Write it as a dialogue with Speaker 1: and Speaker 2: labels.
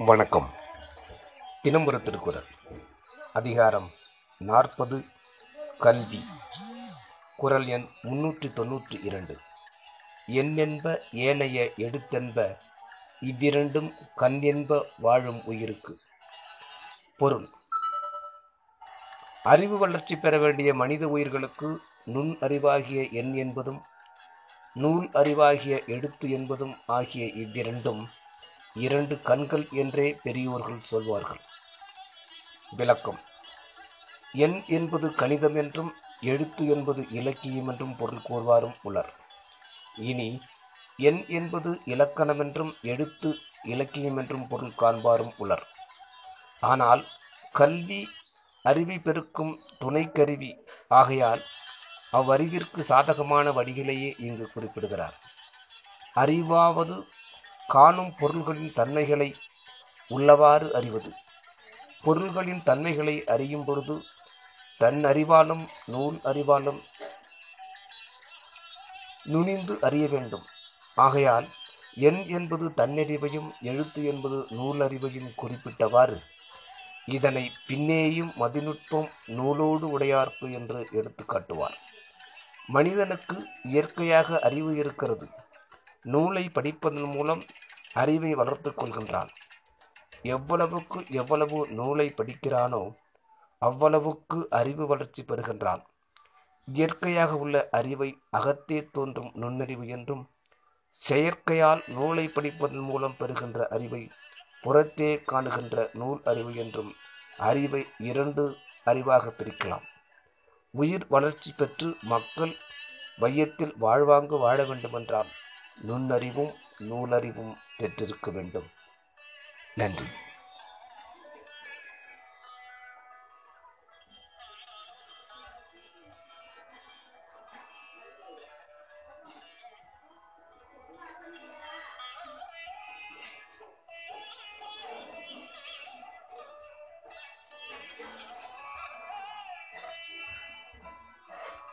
Speaker 1: வணக்கம். தினம்புற திருக்குறள். அதிகாரம் நாற்பது கல்வி. குறள் எண் முன்னூற்றி தொன்னூற்றி இரண்டு. எண்ணென்ப ஏனைய எடுத்தென்ப இவ்விரண்டும் கண் என்ப வாழும் உயிருக்கு. பொருள். அறிவு வளர்ச்சி பெற வேண்டிய மனித உயிர்களுக்கு நுண் அறிவாகிய எண் என்பதும் நூல் அறிவாகிய எழுத்து என்பதும் ஆகிய இவ்விரண்டும் இரண்டு கண்கள் என்றே பெரியோர்கள் சொல்வார்கள். விளக்கம். எண் என்பது கணிதம் என்றும் எழுத்து என்பது இலக்கியம் என்றும் பொருள் கூறுவாரும் உலர் இனி எண் என்பது இலக்கணம் என்றும் எழுத்து இலக்கியம் என்றும் பொருள் காண்பாரும் உலர் ஆனால் கல்வி அறிவி பெருக்கும் துணைக்கருவி ஆகையால் அவ்வறிவிற்கு சாதகமான வழிகளையே இங்கு குறிப்பிடுகிறார். அறிவாவது காணும் பொருள்களின் தன்மைகளை உள்ளவாறு அறிவது. பொருள்களின் தன்மைகளை அறியும் பொழுது தன் அறிவாலும் நூல் அறிவாலும் நுனிந்து அறிய வேண்டும். ஆகையால் எண் என்பது தன்னறிவையும் எழுத்து என்பது நூல் அறிவையும் குறிப்பிட்டவாறு இதனை பின்னேயும் மதிநுட்பம் நூலோடு உடையார்க்கு என்று எடுத்து காட்டுவார். மனிதனுக்கு இயற்கையாக அறிவு இருக்கிறது. நூலை படிப்பதன் மூலம் அறிவை வளர்த்து கொள்கின்றான். எவ்வளவுக்கு எவ்வளவு நூலை படிக்கிறானோ அவ்வளவுக்கு அறிவு வளர்ச்சி பெறுகின்றான். இயற்கையாக உள்ள அறிவை அகத்தே தோன்றும் நுண்ணறிவு என்றும் செயற்கையால் நூலை படிப்பதன் மூலம் பெறுகின்ற அறிவை புறத்தே காணுகின்ற நூல் அறிவு என்றும் அறிவை இரண்டு அறிவாக பிரிக்கலாம். உயிர் வளர்ச்சி பெற்று மக்கள் வையத்தில் வாழ்வாங்கு வாழ வேண்டுமென்றால் நுண்ணறிவும் நூலறிவும் பெற்றிருக்க வேண்டும். நன்றி.